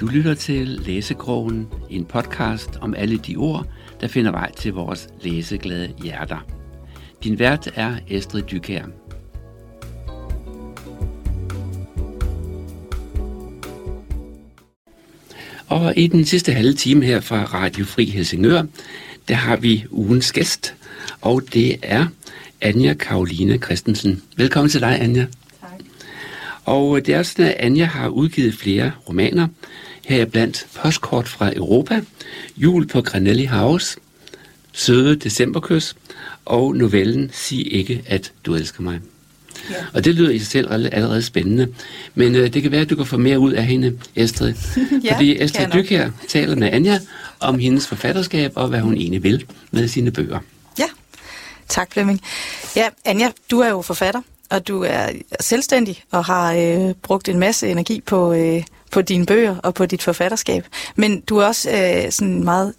Du lytter til Læsekrogen, en podcast om alle de ord, der finder vej til vores læseglade hjerter. Din vært er Estrid Dykær. Og i den sidste halve time her fra Radio Fri Helsingør, der har vi ugens gæst, og det er Anja Karoline Christensen. Velkommen til dig, Anja. Tak. Og det er sådan, at Anja har udgivet flere romaner, her blandt Postkort fra Europa, Jul på Granelli House, Søde Decemberkys og novellen Sig ikke, at du elsker mig. Ja. Og det lyder i sig selv allerede spændende. Men øh, det kan være, at du kan få mere ud af hende, Estrid. Ja, Fordi Estrid jeg nok. Dyk her taler med Anja om hendes forfatterskab og hvad hun egentlig vil med sine bøger. Ja, tak Flemming. Ja, Anja, du er jo forfatter, og du er selvstændig og har øh, brugt en masse energi på, øh, på dine bøger og på dit forfatterskab. Men du er også øh, sådan meget,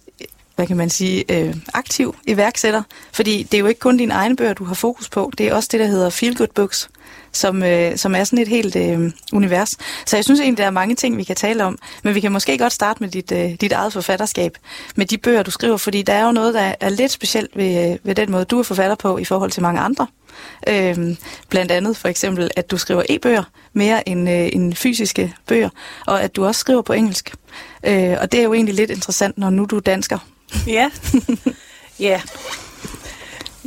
hvad kan man sige, øh, aktiv iværksætter, fordi det er jo ikke kun dine egne bøger, du har fokus på, det er også det, der hedder Feel Good Books, som, øh, som er sådan et helt øh, univers. Så jeg synes egentlig, der er mange ting, vi kan tale om, men vi kan måske godt starte med dit, øh, dit eget forfatterskab, med de bøger, du skriver, fordi der er jo noget, der er lidt specielt ved, øh, ved den måde, du er forfatter på i forhold til mange andre. Øhm, blandt andet for eksempel, at du skriver e-bøger mere end, øh, end fysiske bøger, og at du også skriver på engelsk. Øh, og det er jo egentlig lidt interessant, når nu du er dansker. Ja. ja.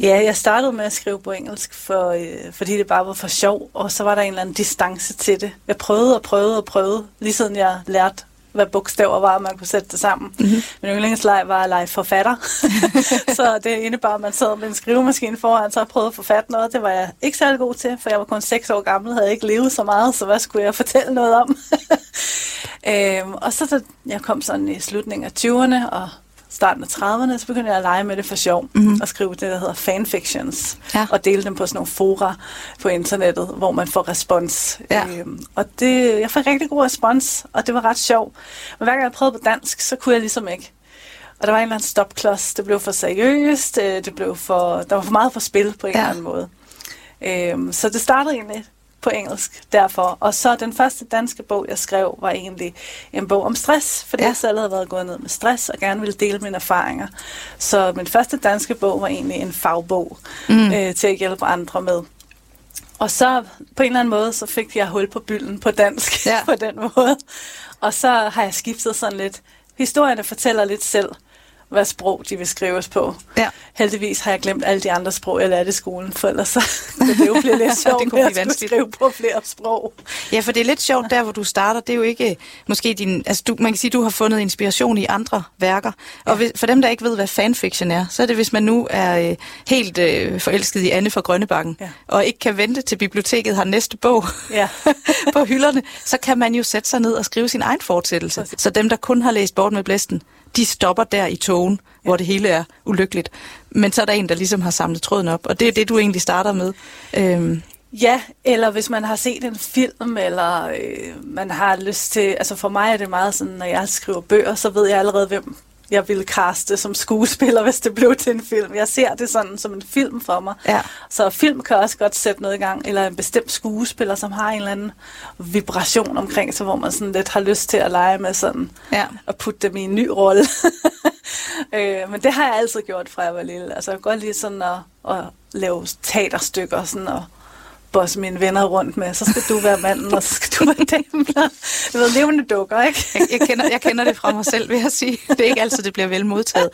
Ja, jeg startede med at skrive på engelsk, for, øh, fordi det bare var for sjov, og så var der en eller anden distance til det. Jeg prøvede og prøvede og prøvede, lige siden jeg lærte, hvad bogstaver var, og man kunne sætte det sammen. Mm-hmm. Min yndlingsleg var at lege forfatter. så det indebar, at man sad med en skrivemaskine foran, så jeg prøvede at forfatte noget. Det var jeg ikke særlig god til, for jeg var kun 6 år gammel, havde ikke levet så meget, så hvad skulle jeg fortælle noget om? øhm, og så da jeg kom sådan i slutningen af 20'erne og starten af 30'erne, så begyndte jeg at lege med det for sjov, mm-hmm. og skrive det, der hedder fanfictions, Ja. og dele dem på sådan nogle fora på internettet, hvor man får respons. Ja. Øhm, og det, jeg fik rigtig god respons, og det var ret sjovt. Men hver gang jeg prøvede på dansk, så kunne jeg ligesom ikke. Og der var en eller anden stopklods. Det blev for seriøst. øh, Det blev for, der var for meget på spil på en Ja. eller anden måde. Øhm, så det startede egentlig på engelsk derfor. Og så den første danske bog, jeg skrev, var egentlig en bog om stress, fordi Ja. jeg selv havde været gået ned med stress og gerne ville dele mine erfaringer. Så min første danske bog var egentlig en fagbog mm. øh, til at hjælpe andre med. Og så på en eller anden måde, så fik jeg hul på bylden på dansk ja. på den måde. Og så har jeg skiftet sådan lidt. Historierne fortæller lidt selv, hvad sprog de vil skrives på. Ja. Heldigvis har jeg glemt alle de andre sprog, jeg lærte i skolen, for ellers så det jo blive lidt sjovt Det kunne blive at vanskeligt. skrive på flere sprog. Ja, for det er lidt sjovt der, hvor du starter. Det er jo ikke øh, måske din... Altså, du, man kan sige, du har fundet inspiration i andre værker. Og hvis, for dem, der ikke ved, hvad fanfiction er, så er det, hvis man nu er øh, helt øh, forelsket i Anne fra Grønnebakken, Ja. og ikke kan vente til biblioteket har næste bog Ja. på hylderne, så kan man jo sætte sig ned og skrive sin egen fortsættelse. Præcis. Så dem, der kun har læst Bort med Blæsten, de stopper der i togen, ja. hvor det hele er ulykkeligt. Men så er der en, der ligesom har samlet tråden op, og det er det, du egentlig starter med. Øhm, Ja, eller hvis man har set en film, eller øh, man har lyst til... Altså for mig er det meget sådan, når jeg skriver bøger, så ved jeg allerede, hvem jeg ville kaste som skuespiller, hvis det blev til en film. Jeg ser det sådan som en film for mig. Ja. Så film kan også godt sætte noget i gang, eller en bestemt skuespiller, som har en eller anden vibration omkring sig, hvor man sådan lidt har lyst til at lege med sådan, Ja. og putte dem i en ny rolle. øh, men det har jeg altid gjort, fra jeg var lille. Altså jeg kan godt lide sådan at, at lave teaterstykker, sådan og bosse mine venner rundt med. Så skal du være manden, og så skal du være damen. Det var levende dukker, ikke? Jeg, jeg, kender, jeg kender det fra mig selv, vil jeg sige. Det er ikke altid, det bliver vel modtaget.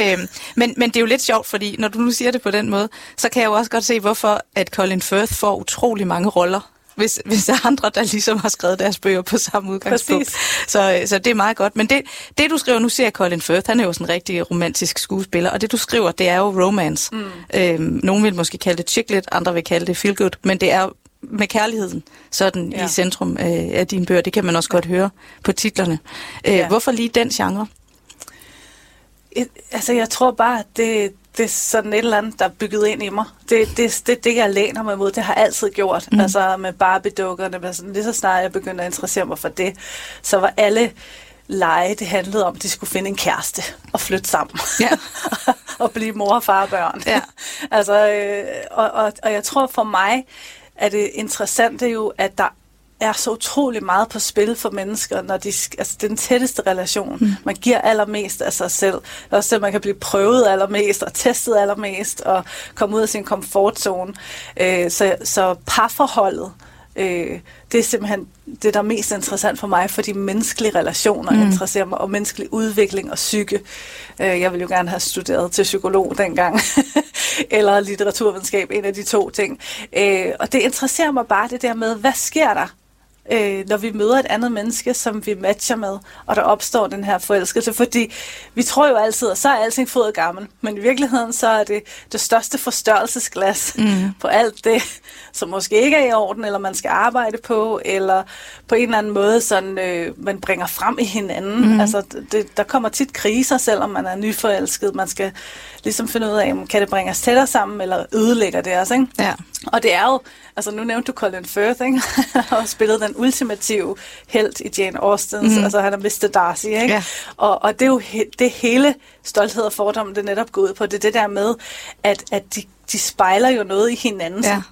Øhm, men, men det er jo lidt sjovt, fordi når du nu siger det på den måde, så kan jeg jo også godt se, hvorfor at Colin Firth får utrolig mange roller. Hvis, hvis der er andre, der ligesom har skrevet deres bøger på samme udgangspunkt. Præcis. Så, så det er meget godt. Men det, det du skriver, nu ser jeg Colin Firth, han er jo sådan en rigtig romantisk skuespiller, og det du skriver, det er jo romance. Mm. Øhm, nogen vil måske kalde det chick lit, andre vil kalde det feel good, men det er med kærligheden sådan. Ja. i centrum øh, af dine bøger. Det kan man også godt høre på titlerne. Øh, Ja. Hvorfor lige den genre? Et, altså, jeg tror bare, at det, det er sådan et eller andet, der er bygget ind i mig. Det er det, det, det, jeg læner mig mod. Det har jeg altid gjort. Mm. Altså med Barbie-dukkerne. Men sådan, lige så snart jeg begyndte at interessere mig for det, så var alle lege, det handlede om, at de skulle finde en kæreste og flytte sammen. Ja. og blive mor og far og børn. Ja. altså, øh, og, og, og jeg tror for mig, at det interessante jo, at der er så utrolig meget på spil for mennesker, når de, altså den tætteste relation, mm. man giver allermest af sig selv. Det er også det, man kan blive prøvet allermest, og testet allermest, og komme ud af sin komfortzone. Øh, så, så parforholdet, øh, det er simpelthen det, der er mest interessant for mig, for de menneskelige relationer mm. interesserer mig, og menneskelig udvikling og psyke. Øh, jeg ville jo gerne have studeret til psykolog dengang, eller litteraturvidenskab, en af de to ting. Øh, og det interesserer mig bare det der med, hvad sker der, øh, når vi møder et andet menneske, som vi matcher med, og der opstår den her forelskelse. Fordi vi tror jo altid, at så er alting fået gammel, men i virkeligheden så er det det største forstørrelsesglas mm. på alt det, som måske ikke er i orden, eller man skal arbejde på, eller på en eller anden måde, sådan, øh, man bringer frem i hinanden. Mm. Altså, det, der kommer tit kriser, selvom man er nyforelsket. Man skal ligesom finde ud af, kan det bringe os tættere sammen, eller ødelægger det os, ikke? Ja. Og det er jo, altså nu nævnte du Colin Firth, ikke? og spillet den ultimative held i Jane Austens, mm. altså han er Mr. Darcy, ikke? Ja. Og, og det er jo he, det hele stolthed og fordom, det netop går ud på, det er det der med, at, at de, de spejler jo noget i hinanden, ja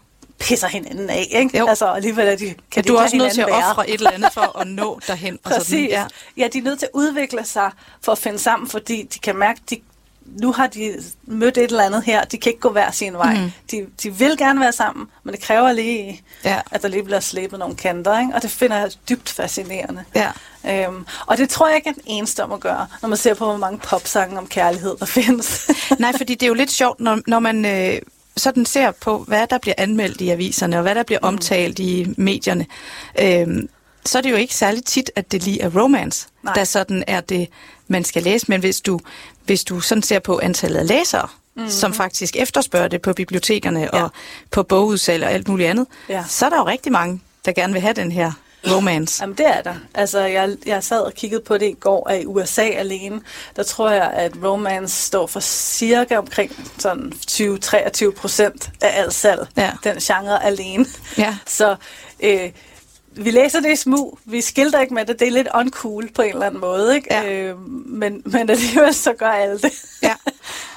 pisser hinanden af, ikke? Jo. Altså alligevel er de, kan ja, du er også nødt til at ofre et eller andet for at nå derhen. Præcis. Og sådan, ja. ja, de er nødt til at udvikle sig for at finde sammen, fordi de kan mærke, at de nu har de mødt et eller andet her, de kan ikke gå hver sin vej. Mm. De, de vil gerne være sammen, men det kræver lige, ja. at der lige bliver slæbet nogle kanter, ikke? og det finder jeg dybt fascinerende. Ja. Øhm, og det tror jeg ikke er den eneste om at gøre, når man ser på, hvor mange popsange om kærlighed der findes. Nej, fordi det er jo lidt sjovt, når, når man... Øh sådan ser på, hvad der bliver anmeldt i aviserne, og hvad der bliver mm. omtalt i medierne, øhm, så er det jo ikke særlig tit, at det lige er romance, Nej. der sådan er det, man skal læse. Men hvis du, hvis du sådan ser på antallet af læsere, mm-hmm. som faktisk efterspørger det på bibliotekerne ja. og på bogudsalg og alt muligt andet, ja. så er der jo rigtig mange, der gerne vil have den her romance. Jamen det er der. Altså jeg, jeg sad og kiggede på det i går, i USA alene, der tror jeg, at romance står for cirka omkring sådan 20-23 procent af alt salg. Ja. Den genre alene. Ja. Så øh, vi læser det i smug. Vi skilter ikke med det. Det er lidt uncool på en eller anden måde. Ikke? Ja. Øh, men, men alligevel så gør alle det. ja.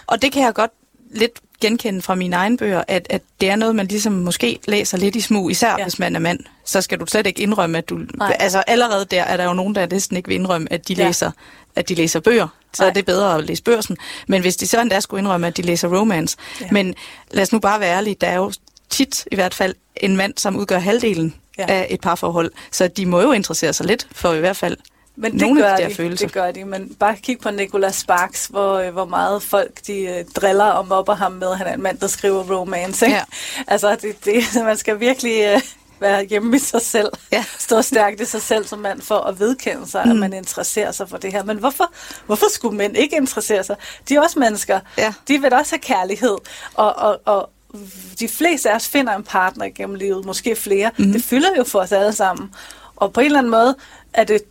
Og det kan jeg godt lidt genkende fra mine egne bøger, at, at det er noget, man ligesom måske læser lidt i smug, især ja. hvis man er mand. Så skal du slet ikke indrømme, at du... Nej. Altså allerede der er der jo nogen, der næsten ikke vil indrømme, at de ja. læser at de læser bøger, så Nej. er det bedre at læse børsen. Men hvis de så endda skulle indrømme, at de læser romance. Ja. Men lad os nu bare være ærlige, der er jo tit i hvert fald en mand, som udgør halvdelen ja. af et parforhold. Så de må jo interessere sig lidt for i hvert fald men det Nogle gør de, følelser. det gør de, men bare kig på Nicolas Sparks, hvor, øh, hvor meget folk de uh, driller og mobber ham med, han er en mand, der skriver romance. Ikke? Ja. Altså, det, det, man skal virkelig uh, være hjemme i sig selv, ja. stå stærkt i sig selv som mand, for at vedkende sig, mm. at man interesserer sig for det her. Men hvorfor, hvorfor skulle mænd ikke interessere sig? De er også mennesker. Ja. De vil også have kærlighed, og, og, og de fleste af os finder en partner gennem livet, måske flere. Mm. Det fylder jo for os alle sammen. Og på en eller anden måde er det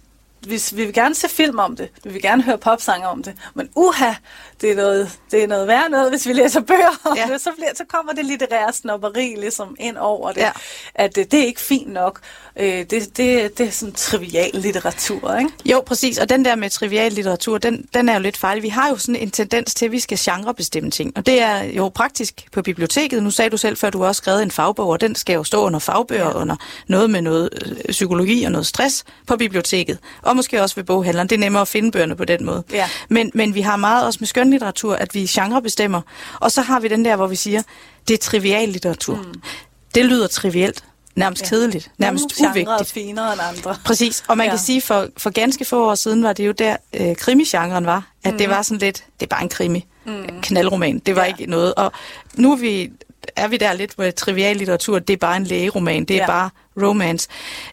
hvis vi vil gerne se film om det, vi vil gerne høre popsange om det, men uha, det er noget, det er noget værd noget, hvis vi læser bøger om ja. det, så, bliver, så kommer det litterære snopperi ligesom ind over det, ja. at det, det er ikke fint nok. Øh, det, det, det er sådan trivial litteratur, ikke? Jo, præcis, og den der med trivial litteratur, den, den er jo lidt farlig. Vi har jo sådan en tendens til, at vi skal genrebestemme ting, og det er jo praktisk på biblioteket. Nu sagde du selv, før du også skrevet en fagbog, og den skal jo stå under fagbøger, ja. under noget med noget øh, psykologi og noget stress på biblioteket, og måske også ved boghandleren. Det er nemmere at finde bøgerne på den måde. Ja. Men, men vi har meget også med skønlitteratur, at vi genrebestemmer, og så har vi den der, hvor vi siger, det er trivial litteratur. Mm. Det lyder trivielt, nærmest ja. kedeligt, nærmest Nogle uvigtigt. er finere end andre. Præcis, og man ja. kan sige, for, for ganske få år siden var det jo der, øh, krimigenren var, at mm. det var sådan lidt, det er bare en krimi, mm. knaldroman, det var ja. ikke noget. Og nu er vi, er vi der lidt med trivial litteratur, det er bare en lægeroman, det er ja. bare romance.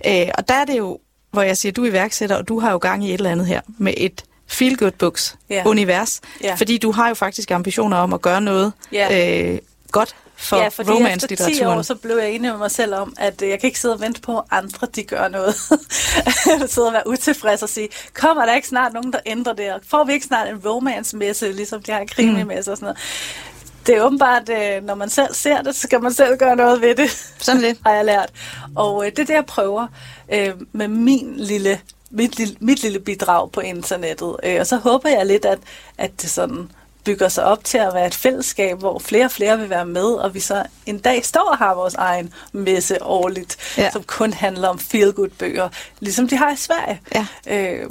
Øh, og der er det jo, hvor jeg siger, du er iværksætter, og du har jo gang i et eller andet her, med et feel good books yeah. univers, yeah. fordi du har jo faktisk ambitioner om at gøre noget yeah. øh, godt for ja, fordi efter 10 år, så blev jeg enig med mig selv om, at øh, jeg kan ikke sidde og vente på, at andre de gør noget. sidde og være utilfreds og sige, kommer der ikke snart nogen, der ændrer det? Får vi ikke snart en romance-messe, ligesom de har en krimi-messe og sådan noget? Det er åbenbart, øh, når man selv ser det, så skal man selv gøre noget ved det. Sådan det. har jeg lært. Og øh, det er det, jeg prøver med min lille mit, lille, mit lille bidrag på internettet. og så håber jeg lidt, at, at det sådan bygger sig op til at være et fællesskab, hvor flere og flere vil være med, og vi så en dag står og har vores egen messe årligt, ja. som kun handler om feel-good bøger, ligesom de har i Sverige. Ja. Øh,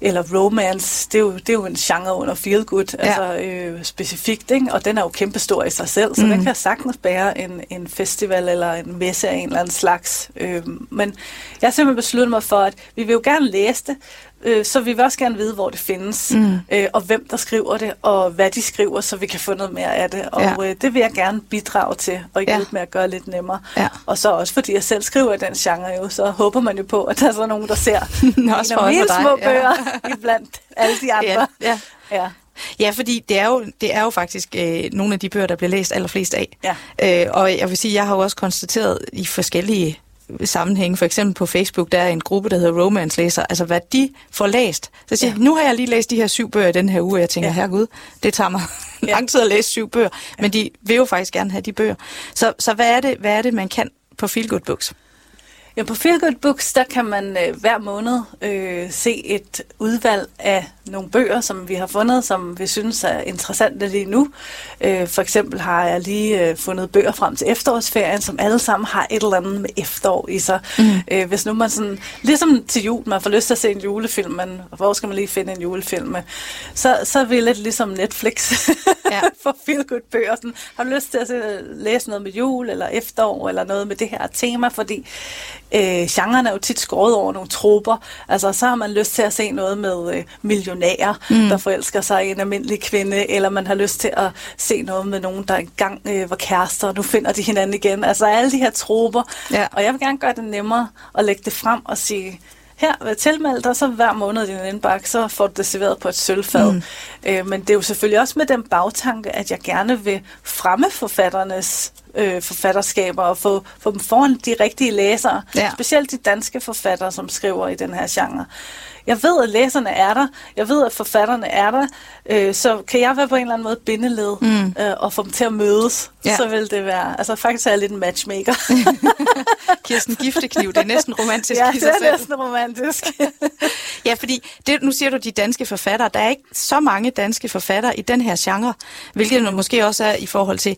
eller romance, det er, jo, det er jo en genre under feel good, ja. altså øh, specifikt, ikke? og den er jo kæmpestor i sig selv, så mm. den kan sagtens bære en, en festival eller en messe af en eller anden slags. Øh, men jeg har simpelthen besluttet mig for, at vi vil jo gerne læse det, Øh, så vi vil også gerne vide, hvor det findes, mm. øh, og hvem der skriver det, og hvad de skriver, så vi kan få noget mere af det. Og ja. øh, det vil jeg gerne bidrage til, og hjælpe ja. med at gøre lidt nemmere. Ja. Og så også fordi jeg selv skriver i den genre jo, så håber man jo på, at der er så nogen, der ser en af mine små bøger ja. iblandt alle de andre. Ja. Ja. Ja. Ja, fordi det er jo, det er jo faktisk øh, nogle af de bøger, der bliver læst allerflest af. Ja. Øh, og jeg vil sige, jeg har jo også konstateret i forskellige sammenhæng. For eksempel på Facebook, der er en gruppe, der hedder Romance Læser. Altså, hvad de får læst. Så siger ja. nu har jeg lige læst de her syv bøger i den her uge, og jeg tænker, ja. herregud, det tager mig ja. lang tid at læse syv bøger. Ja. Men de vil jo faktisk gerne have de bøger. Så, så hvad, er det, hvad er det, man kan på Feel Good Books? Ja, på Feel Good Books, der kan man øh, hver måned øh, se et udvalg af nogle bøger, som vi har fundet, som vi synes er interessante lige nu. Øh, for eksempel har jeg lige øh, fundet bøger frem til efterårsferien, som alle sammen har et eller andet med efterår i sig. Mm. Øh, hvis nu man sådan, ligesom til jul, man får lyst til at se en julefilm, men hvor skal man lige finde en julefilm med? Så, så er vi lidt ligesom Netflix ja. for Feel Good bøger. Sådan, har du lyst til at se, læse noget med jul, eller efterår, eller noget med det her tema, fordi øh, genren er jo tit skåret over nogle troper. Altså, så har man lyst til at se noget med øh, millionærer, mm. der forelsker sig i en almindelig kvinde, eller man har lyst til at se noget med nogen, der engang øh, var kærester, og nu finder de hinanden igen. Altså, alle de her troper. Ja. Og jeg vil gerne gøre det nemmere at lægge det frem og sige, her, tilmeld dig, så hver måned i din indbakke, så får du det serveret på et sølvfad. Mm. Øh, men det er jo selvfølgelig også med den bagtanke, at jeg gerne vil fremme forfatternes øh, forfatterskaber og få, få dem foran de rigtige læsere. Ja. Specielt de danske forfattere, som skriver i den her genre. Jeg ved, at læserne er der. Jeg ved, at forfatterne er der. Øh, så kan jeg være på en eller anden måde bindeled mm. øh, og få dem til at mødes, ja. så vil det være... Altså faktisk er jeg lidt en matchmaker. Kirsten Giftekniv, det er næsten romantisk ja, i sig det er næsten romantisk. ja, fordi det, nu siger du de danske forfattere. Der er ikke så mange danske forfattere i den her genre, hvilket måske også er i forhold til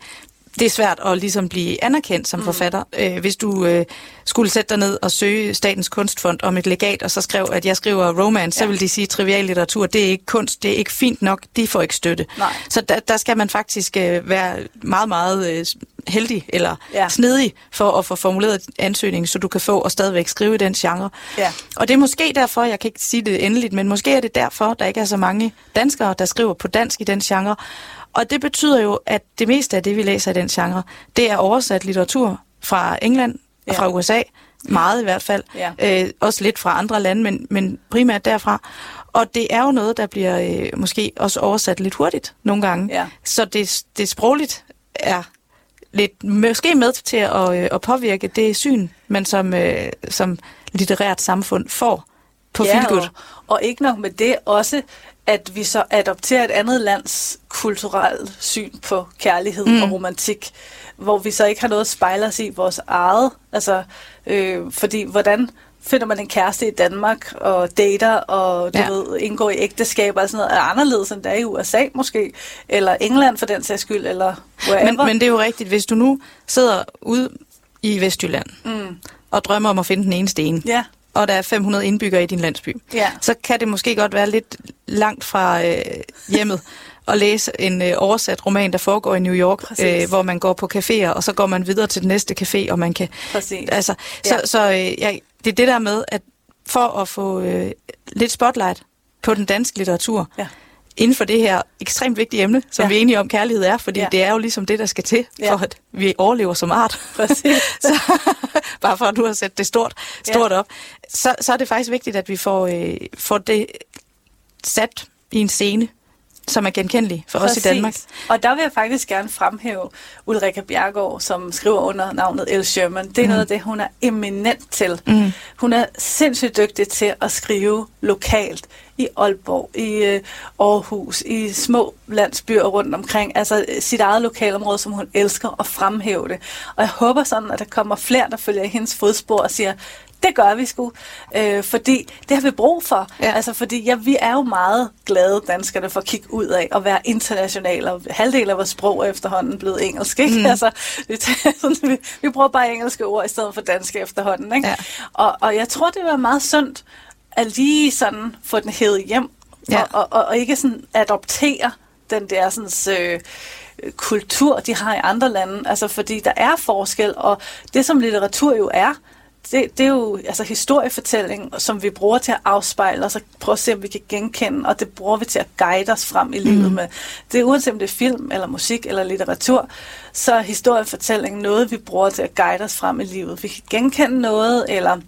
det er svært at ligesom blive anerkendt som mm. forfatter. Øh, hvis du øh, skulle sætte dig ned og søge Statens Kunstfond om et legat, og så skrev, at jeg skriver romance, ja. så vil de sige, at trivial litteratur, det er ikke kunst, det er ikke fint nok, de får ikke støtte. Nej. Så der, der skal man faktisk øh, være meget, meget øh, heldig eller ja. snedig for at få formuleret ansøgning, så du kan få og stadigvæk skrive i den genre. Ja. Og det er måske derfor, jeg kan ikke sige det endeligt, men måske er det derfor, der ikke er så mange danskere, der skriver på dansk i den genre. Og det betyder jo, at det meste af det, vi læser i den genre, det er oversat litteratur fra England og ja. fra USA. Meget i hvert fald. Ja. Øh, også lidt fra andre lande, men, men primært derfra. Og det er jo noget, der bliver øh, måske også oversat lidt hurtigt nogle gange. Ja. Så det, det sprogligt er lidt måske med til at, øh, at påvirke det syn, man som, øh, som litterært samfund får på ja, Feelgood. Og, og ikke nok med det, også at vi så adopterer et andet lands kulturelle syn på kærlighed mm. og romantik, hvor vi så ikke har noget at spejle os i vores eget. Altså, øh, fordi hvordan finder man en kæreste i Danmark og dater og du ja. ved, indgår i ægteskaber og sådan noget, er anderledes end der i USA måske, eller England for den sags skyld, eller wherever. Men, men det er jo rigtigt, hvis du nu sidder ude i Vestjylland mm. og drømmer om at finde den ene sten, ja og der er 500 indbyggere i din landsby, ja. så kan det måske godt være lidt langt fra øh, hjemmet at læse en øh, oversat roman, der foregår i New York, øh, hvor man går på caféer, og så går man videre til den næste café, og man kan... Præcis. Altså, ja. Så, så øh, ja, det er det der med, at for at få øh, lidt spotlight på den danske litteratur, ja inden for det her ekstremt vigtige emne, som ja. vi er enige om, kærlighed er, fordi ja. det er jo ligesom det, der skal til, for ja. at vi overlever som art. så, bare for at du har sat det stort, stort ja. op. Så, så er det faktisk vigtigt, at vi får, øh, får det sat i en scene, som er genkendelig for Præcis. os i Danmark. Og der vil jeg faktisk gerne fremhæve Ulrika Bjergård, som skriver under navnet El Sherman. Det er mm. noget af det, hun er eminent til. Mm. Hun er sindssygt dygtig til at skrive lokalt i Aalborg, i øh, Aarhus, i små landsbyer rundt omkring. Altså sit eget lokalområde, som hun elsker at fremhæve det. Og jeg håber sådan, at der kommer flere, der følger i hendes fodspor og siger, det gør vi sgu. Øh, fordi det har vi brug for. Ja. Altså, fordi ja, vi er jo meget glade danskerne for at kigge ud af og være internationale. Og halvdelen af vores sprog er efterhånden blevet engelsk. Ikke? Mm. Altså, vi, vi, vi bruger bare engelske ord i stedet for danske efterhånden. Ikke? Ja. Og, og jeg tror, det var meget sundt at lige sådan få den hævet hjem. Ja. Og, og, og ikke sådan adoptere den der sådan, øh, kultur, de har i andre lande. Altså, fordi der er forskel, og det som litteratur jo er, det, det er jo altså historiefortælling, som vi bruger til at afspejle os og prøve at se, om vi kan genkende, og det bruger vi til at guide os frem i livet mm. med. Det er uanset om det er film, eller musik, eller litteratur, så er historiefortælling noget, vi bruger til at guide os frem i livet. Vi kan genkende noget, eller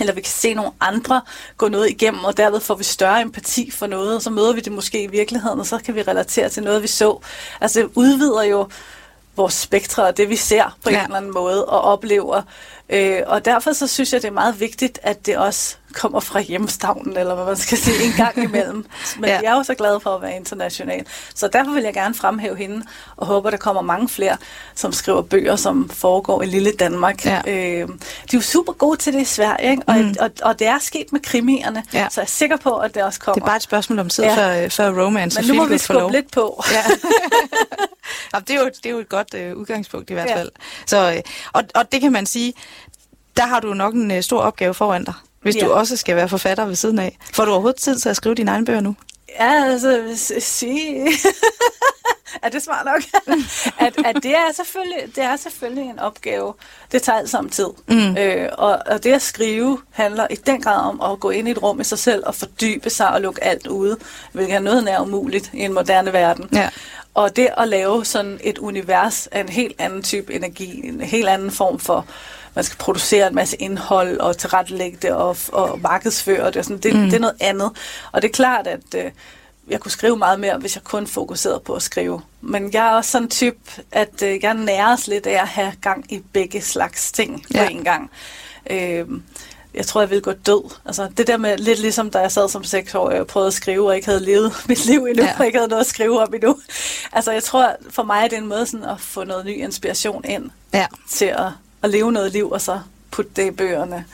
eller vi kan se nogle andre gå noget igennem, og derved får vi større empati for noget, og så møder vi det måske i virkeligheden, og så kan vi relatere til noget, vi så. Altså det udvider jo vores spektre og det, vi ser på ja. en eller anden måde og oplever. Øh, og derfor så synes jeg, det er meget vigtigt, at det også kommer fra hjemstavnen, eller hvad man skal sige, en gang imellem. Men ja. jeg er jo så glad for at være international. Så derfor vil jeg gerne fremhæve hende, og håber, der kommer mange flere, som skriver bøger, som foregår i lille Danmark. Ja. Øh, de er jo super gode til det i Sverige, ikke? Og, mm. og, og det er sket med krimierne, ja. så jeg er sikker på, at det også kommer. Det er bare et spørgsmål om tid ja. før, før romance Men nu må vi skubbe lidt på. Ja. det, er jo, det er jo et godt uh, udgangspunkt i hvert fald. Ja. Så, øh, og, og det kan man sige, der har du nok en uh, stor opgave foran dig hvis ja. du også skal være forfatter ved siden af. Får du overhovedet tid til at skrive dine egne bøger nu? Ja, altså, sige... er det smart nok? at, at det, er selvfølgelig, det er selvfølgelig en opgave. Det tager alt sammen tid. Mm. Øh, og, og det at skrive handler i den grad om at gå ind i et rum i sig selv og fordybe sig og lukke alt ude, hvilket er noget nær umuligt i en moderne verden. Ja. Og det at lave sådan et univers af en helt anden type energi, en helt anden form for man skal producere en masse indhold og tilrettelægge det og, og markedsføre det. Og sådan. Det, mm. det er noget andet. Og det er klart, at øh, jeg kunne skrive meget mere, hvis jeg kun fokuserede på at skrive. Men jeg er også sådan en type, at øh, jeg næres lidt af at have gang i begge slags ting på ja. en gang. Øh, jeg tror, jeg ville gå død. Altså, det der med lidt ligesom, da jeg sad som seks år og prøvede at skrive, og ikke havde levet mit liv endnu, ja. og ikke havde noget at skrive om endnu. Altså, jeg tror, for mig er det en måde sådan at få noget ny inspiration ind ja. til at at leve noget liv, og så putte det i bøgerne.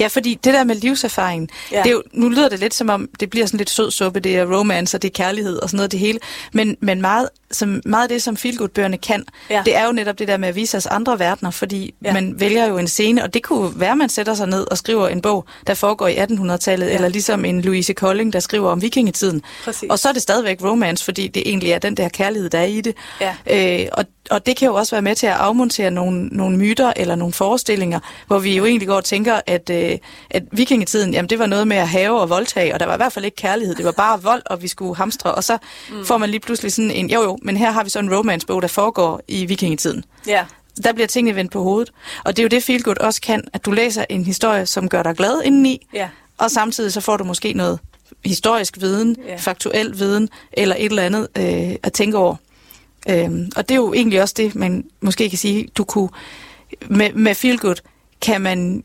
Ja, fordi det der med livserfaring, ja. det er jo, nu lyder det lidt som om, det bliver sådan lidt sød suppe, det er romance, og det er kærlighed og sådan noget det hele. Men, men meget, som, meget af det, som feelgood-bøgerne kan, ja. det er jo netop det der med at vise os andre verdener, fordi ja. man vælger jo en scene, og det kunne være, at man sætter sig ned og skriver en bog, der foregår i 1800-tallet, ja. eller ligesom en Louise Colling, der skriver om vikingetiden. Præcis. Og så er det stadigvæk romance, fordi det egentlig er den der kærlighed, der er i det. Ja. Øh, og og det kan jo også være med til at afmontere nogle, nogle myter eller nogle forestillinger, hvor vi jo egentlig går og tænker, at, øh, at vikingetiden, jamen det var noget med at have og voldtage, og der var i hvert fald ikke kærlighed, det var bare vold, og vi skulle hamstre, og så mm. får man lige pludselig sådan en, jo jo, men her har vi så en romance-bog, der foregår i vikingetiden. Ja. Der bliver tingene vendt på hovedet. Og det er jo det, Feelgood også kan, at du læser en historie, som gør dig glad indeni, ja. og samtidig så får du måske noget historisk viden, ja. faktuel viden, eller et eller andet øh, at tænke over. Øhm, og det er jo egentlig også det, man måske kan sige, du kunne, med, med Feel Good, kan man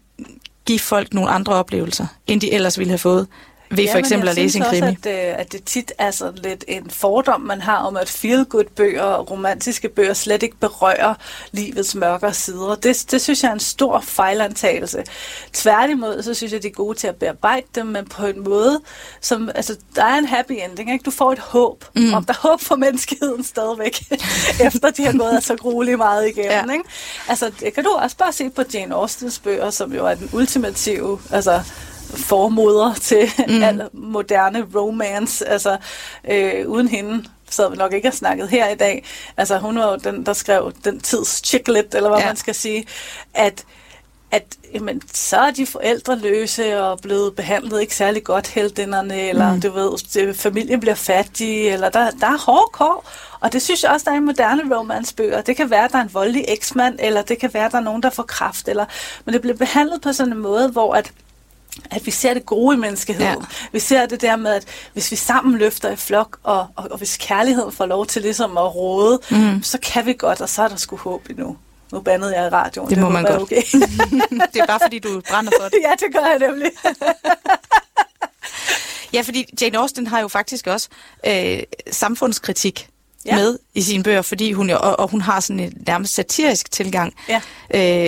give folk nogle andre oplevelser, end de ellers ville have fået ved ja, for eksempel at læse en krimi. Også, at, øh, at det tit er sådan lidt en fordom, man har om, at feel-good-bøger og romantiske bøger slet ikke berører livets mørkere sider. Det, det synes jeg er en stor fejlantagelse. Tværtimod, så synes jeg, de er gode til at bearbejde dem, men på en måde, som, altså, der er en happy ending, ikke? Du får et håb, mm. om der er håb for menneskeheden stadigvæk, efter de har gået så grueligt meget igennem, ja. ikke? Altså, det kan du også bare se på Jane Austens bøger, som jo er den ultimative, altså, formoder til mm. al moderne romance. Altså, øh, uden hende så vi nok ikke har snakket her i dag. Altså, hun var jo den, der skrev den tids chicklet, eller hvad ja. man skal sige, at at jamen, så er de forældreløse og blevet behandlet ikke særlig godt, heldinderne, eller mm. du ved, familien bliver fattig, eller der, der er hårde kår. Og det synes jeg også, der er i moderne romancebøger. Det kan være, at der er en voldelig eksmand, eller det kan være, at der er nogen, der får kraft, eller, men det bliver behandlet på sådan en måde, hvor at at vi ser det gode i menneskeheden. Ja. Vi ser det der med, at hvis vi sammen løfter i flok, og, og, og hvis kærligheden får lov til ligesom at råde, mm. så kan vi godt, og så er der sgu håb endnu. Nu bandede jeg i radioen. Det, det må man godt. Okay. det er bare fordi, du brænder for det. ja, det gør jeg nemlig. ja, fordi Jane Austen har jo faktisk også øh, samfundskritik ja. med i sine bøger, fordi hun jo, og, og hun har sådan en nærmest satirisk tilgang ja.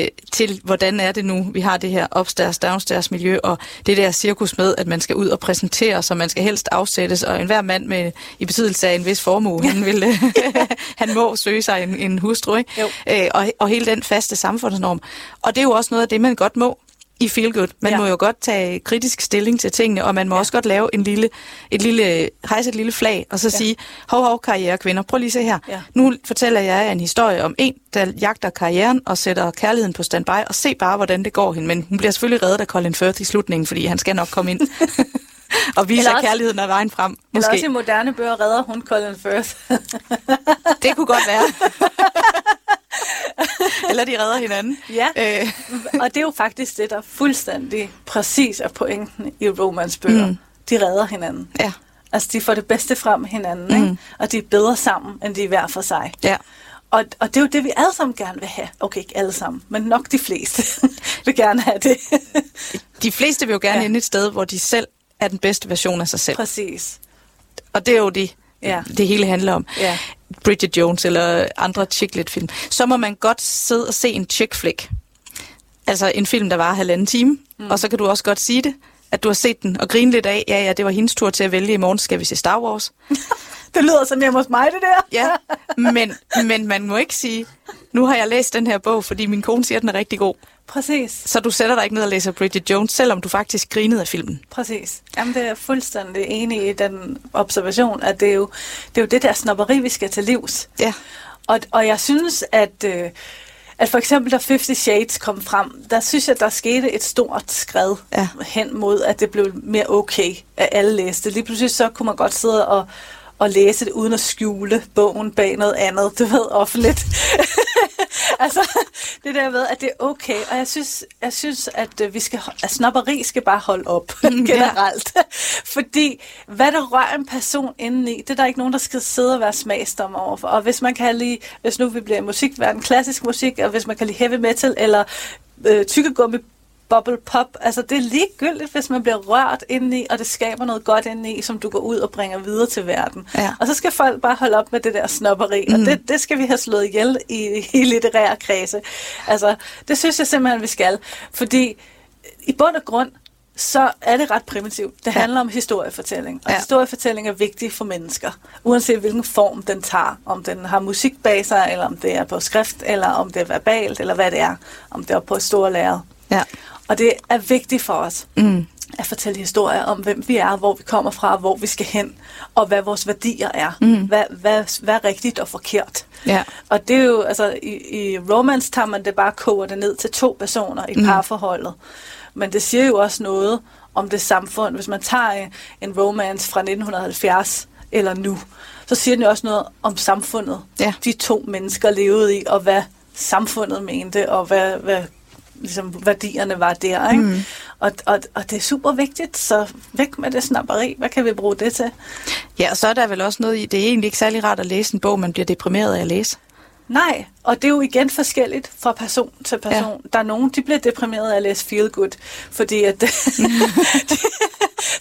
øh, til, hvordan er det nu, vi har det her upstairs, downstairs miljø, og det der cirkus med, at man skal ud og præsentere, så man skal helst afsættes, og enhver mand med i besiddelse af en vis formue, han, vil, han må søge sig en, en hustru, ikke? Øh, og, og hele den faste samfundsnorm. Og det er jo også noget af det, man godt må i Feel Good. Man ja. må jo godt tage kritisk stilling til tingene, og man må ja. også godt lave en lille, et lille, hejse et lille flag, og så ja. sige, hov, hov, karriere kvinder, prøv lige se her. Ja. Nu fortæller jeg en historie om en, der jagter karrieren og sætter kærligheden på standby, og se bare, hvordan det går hende. Men hun bliver selvfølgelig reddet af Colin Firth i slutningen, fordi han skal nok komme ind. og vise, at kærligheden er vejen frem. Måske. Eller også i moderne bøger redder hun Colin Firth. det kunne godt være. Eller de redder hinanden. Ja, øh. og det er jo faktisk det, der er fuldstændig præcis er pointen i romansbøger. Mm. De redder hinanden. Ja. Altså, de får det bedste frem hinanden, mm. ikke? og de er bedre sammen, end de er hver for sig. Ja. Og, og det er jo det, vi alle sammen gerne vil have. Okay, ikke alle sammen, men nok de fleste vil gerne have det. de fleste vil jo gerne ja. ind et sted, hvor de selv er den bedste version af sig selv. Præcis. Og det er jo det, ja. det hele handler om. Ja. Bridget Jones eller andre chick film, så må man godt sidde og se en chick flick. Altså en film, der var halvanden time, mm. og så kan du også godt sige det, at du har set den og grine lidt af, ja, ja, det var hendes tur til at vælge i morgen, skal vi se Star Wars. det lyder så nemt hos mig, det der. ja, men, men man må ikke sige, nu har jeg læst den her bog, fordi min kone siger, at den er rigtig god. Præcis. Så du sætter dig ikke ned og læser Bridget Jones, selvom du faktisk grinede af filmen. Præcis. Jamen, det er fuldstændig enig i den observation, at det er jo det, er jo det der snopperi, vi skal til livs. Ja. Og, og jeg synes, at... Øh, at for eksempel da 50 Shades kom frem, der synes jeg, der skete et stort skred ja. hen mod, at det blev mere okay, at alle læste. Lige pludselig så kunne man godt sidde og, og læse det uden at skjule bogen bag noget andet, du ved, offentligt. altså, det der med, at det er okay. Og jeg synes, jeg synes at øh, vi skal, at snopperi skal bare holde op generelt. Fordi hvad der rører en person indeni, det er der ikke nogen, der skal sidde og være smagsdommer overfor. Og hvis man kan lide, hvis nu vi bliver musikverden, klassisk musik, og hvis man kan lide heavy metal, eller øh, tykkegummi bubble pop. Altså, det er ligegyldigt, hvis man bliver rørt indeni, og det skaber noget godt indeni, som du går ud og bringer videre til verden. Ja. Og så skal folk bare holde op med det der snopperi, mm. og det, det skal vi have slået ihjel i, i litterære kredse. Altså, det synes jeg simpelthen, vi skal. Fordi i bund og grund, så er det ret primitivt. Det handler ja. om historiefortælling. Og ja. historiefortælling er vigtig for mennesker, uanset hvilken form den tager. Om den har musik bag sig, eller om det er på skrift, eller om det er verbalt, eller hvad det er. Om det er på et stort lærer. Ja. Og det er vigtigt for os mm. at fortælle historier om, hvem vi er, hvor vi kommer fra, hvor vi skal hen, og hvad vores værdier er. Mm. Hvad, hvad, hvad er rigtigt og forkert. Ja. Og det er jo, altså i, i romance tager man det bare koger det ned til to personer i mm. parforholdet. Men det siger jo også noget om det samfund. Hvis man tager en romance fra 1970 eller nu, så siger den jo også noget om samfundet. Ja. De to mennesker levede i, og hvad samfundet mente, og hvad, hvad ligesom, værdierne var der. Ikke? Mm. Og, og, og det er super vigtigt, så væk med det snapperi. Hvad kan vi bruge det til? Ja, og så er der vel også noget i, det er egentlig ikke særlig rart at læse en bog, man bliver deprimeret af at læse. Nej, og det er jo igen forskelligt fra person til person. Ja. Der er nogen, de bliver deprimeret af at læse Feel Good, fordi at,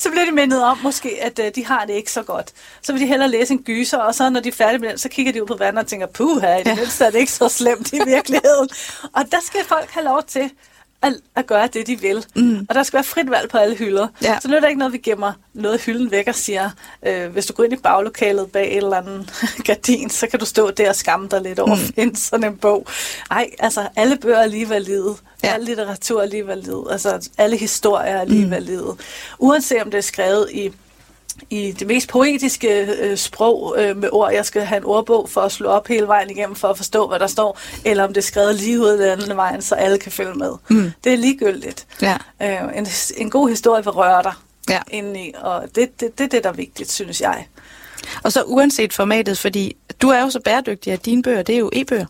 så bliver de mindet om måske, at uh, de har det ikke så godt. Så vil de hellere læse en gyser, og så når de er færdige med den, så kigger de ud på vandet og tænker, puh her, i det mindste er det ikke så slemt i virkeligheden. og der skal folk have lov til at, at gøre det, de vil. Mm. Og der skal være frit valg på alle hylder. Ja. Så nu er der ikke noget, vi gemmer noget hylden væk og siger, øh, hvis du går ind i baglokalet bag et eller andet gardin, så kan du stå der og skamme dig lidt over mm. finde sådan en bog. Ej, altså alle bøger er lige validet. Ja. Al litteratur er lige validet. Altså alle historier er lige mm. validet. Uanset om det er skrevet i i det mest poetiske øh, sprog øh, med ord. Jeg skal have en ordbog for at slå op hele vejen igennem for at forstå, hvad der står, eller om det er skrevet lige ud den vejen, så alle kan følge med. Mm. Det er ligegyldigt. Ja. Øh, en, en god historie vil røre dig ja. indeni, og det, det, det er det, der er vigtigt, synes jeg. Og så uanset formatet, fordi du er jo så bæredygtig, at dine bøger, det er jo e-bøger,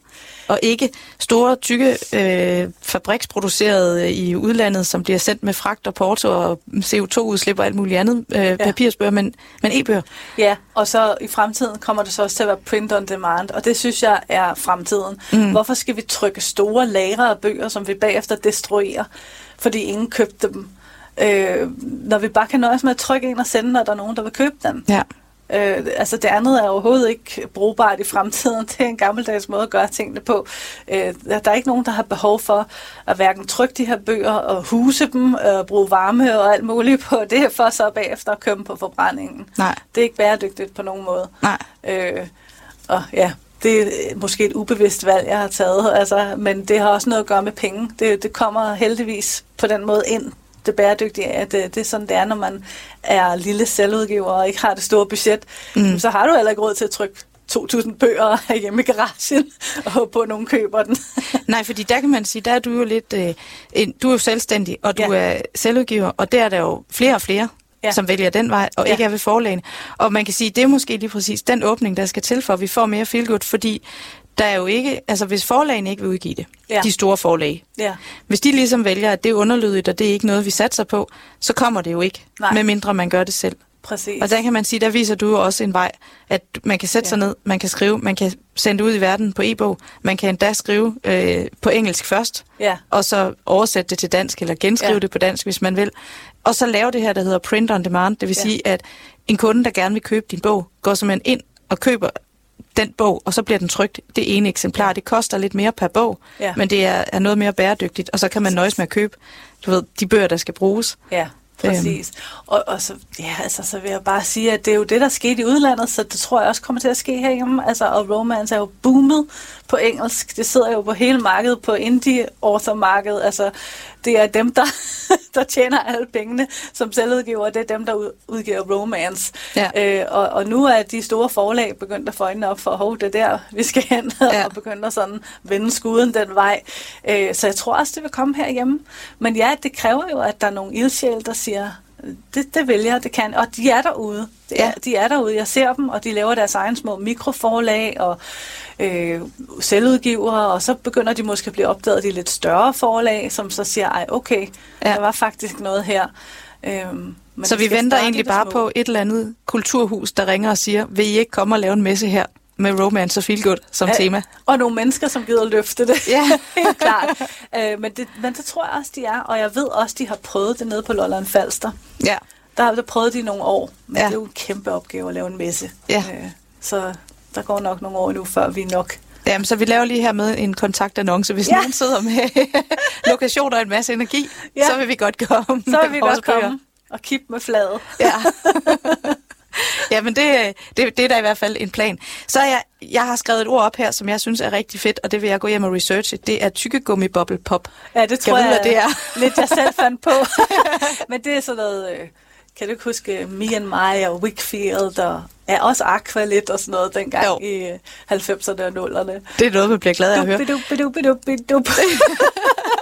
og ikke store, tykke, øh, fabriksproducerede i udlandet, som bliver sendt med fragt og porto og CO2-udslip og alt muligt andet øh, ja. papirsbøger, men, men e-bøger. Ja, og så i fremtiden kommer det så også til at være print on demand, og det synes jeg er fremtiden. Mm. Hvorfor skal vi trykke store lagre af bøger, som vi bagefter destruerer, fordi ingen købte dem? Øh, når vi bare kan nøjes med at trykke ind og sende, når der er nogen, der vil købe dem. Ja. Øh, altså det andet er overhovedet ikke brugbart i fremtiden. Det er en gammeldags måde at gøre tingene på. Øh, der er ikke nogen, der har behov for at hverken trykke de her bøger og huse dem, og bruge varme og alt muligt på det, for så bagefter at købe på forbrændingen. Nej. Det er ikke bæredygtigt på nogen måde. Nej. Øh, og ja, det er måske et ubevidst valg, jeg har taget, altså, men det har også noget at gøre med penge. Det, det kommer heldigvis på den måde ind, det bæredygtige at det, det er sådan, det er, når man er lille selvudgiver og ikke har det store budget. Mm. Så har du heller ikke råd til at trykke 2.000 bøger hjemme i garagen, og håbe på, at nogen køber den. Nej, fordi der kan man sige, der er du jo lidt, øh, en, du er jo selvstændig, og du ja. er selvudgiver, og der er der jo flere og flere, ja. som vælger den vej, og ja. ikke er ved forlægen. Og man kan sige, det er måske lige præcis den åbning, der skal til for, at vi får mere feelgood, fordi der er jo ikke, altså hvis forlagen ikke vil udgive det, ja. de store forlag, ja. hvis de ligesom vælger, at det er underlydigt, og det er ikke noget, vi satser på, så kommer det jo ikke, Nej. medmindre man gør det selv. Præcis. Og der kan man sige, der viser du også en vej, at man kan sætte ja. sig ned, man kan skrive, man kan sende ud i verden på e-bog, man kan endda skrive øh, på engelsk først, ja. og så oversætte det til dansk, eller genskrive ja. det på dansk, hvis man vil. Og så lave det her, der hedder print on demand, det vil ja. sige, at en kunde, der gerne vil købe din bog, går simpelthen ind og køber den bog, og så bliver den trygt det ene eksemplar. Ja. Det koster lidt mere per bog, ja. men det er, er noget mere bæredygtigt, og så kan man nøjes med at købe du ved, de bøger, der skal bruges. Ja. Præcis. Øhm. Og, og så, ja, altså, så vil jeg bare sige, at det er jo det, der skete i udlandet, så det tror jeg også kommer til at ske herhjemme. Altså, og romance er jo boomet på engelsk. Det sidder jo på hele markedet, på indie-author-markedet. Altså, det er dem, der, der tjener alle pengene som selvudgiver, det er dem, der udgiver romance. Ja. Øh, og, og nu er de store forlag begyndt at få øjnene op for, at det der, vi skal hen, ja. og begynde at sådan vende skuden den vej. Øh, så jeg tror også, det vil komme herhjemme. Men ja, det kræver jo, at der er nogle ildsjæl, der siger, det, det vil jeg, det kan. Og de er derude. Det er, ja. De er derude. Jeg ser dem, og de laver deres egen små mikroforlag og øh, selvudgivere, og så begynder de måske at blive opdaget af de lidt større forlag, som så siger, ej okay, ja. der var faktisk noget her. Øhm, men så vi venter egentlig bare små. på et eller andet kulturhus, der ringer og siger, vil I ikke komme og lave en messe her? Med romance og feel good som ja, tema. Og nogle mennesker, som gider løfte det. Ja, helt klart. Øh, men, det, men det tror jeg også, de er. Og jeg ved også, de har prøvet det nede på Lolland Falster. Ja. Der har de prøvet det i nogle år. Men ja. det er jo en kæmpe opgave at lave en messe. Ja. Øh, så der går nok nogle år nu, før vi nok Jamen, så vi laver lige her med en kontaktannonce. Hvis ja. nogen sidder med lokationer og en masse energi, ja. så vil vi godt komme. Så vil vi godt komme og kippe med fladet. Ja. ja, men det, det, det er da i hvert fald en plan. Så jeg, jeg har skrevet et ord op her, som jeg synes er rigtig fedt, og det vil jeg gå hjem og researche. Det er tykkegummi bubble pop. Ja, det tror jeg, jeg det er. lidt jeg selv fandt på. men det er sådan noget... Øh, kan du ikke huske Me and My og Wickfield og ja, også Aqua lidt og sådan noget dengang jo. i 90'erne og 0'erne. Det er noget, man bliver glad af at høre.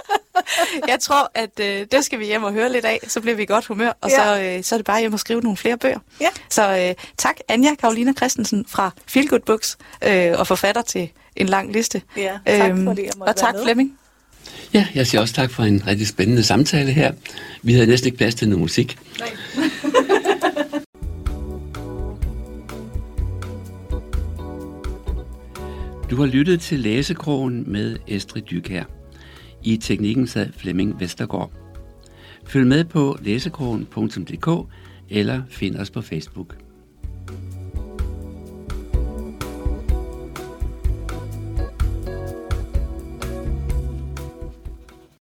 jeg tror, at øh, det skal vi hjem og høre lidt af, så bliver vi i godt humør, og ja. så, øh, så er det bare hjem og skrive nogle flere bøger. Ja. Så øh, tak Anja Karolina Christensen fra Feel Good Books, øh, og forfatter til en lang liste. Ja, tak øhm, fordi jeg Og tak Flemming. Ja, jeg siger også tak for en rigtig spændende samtale her. Vi havde næsten ikke plads til noget musik. Nej. du har lyttet til Læsekrogen med Estrid Dyk her. I teknikken sad Flemming Vestergaard. Følg med på læsekrogen.dk eller find os på Facebook.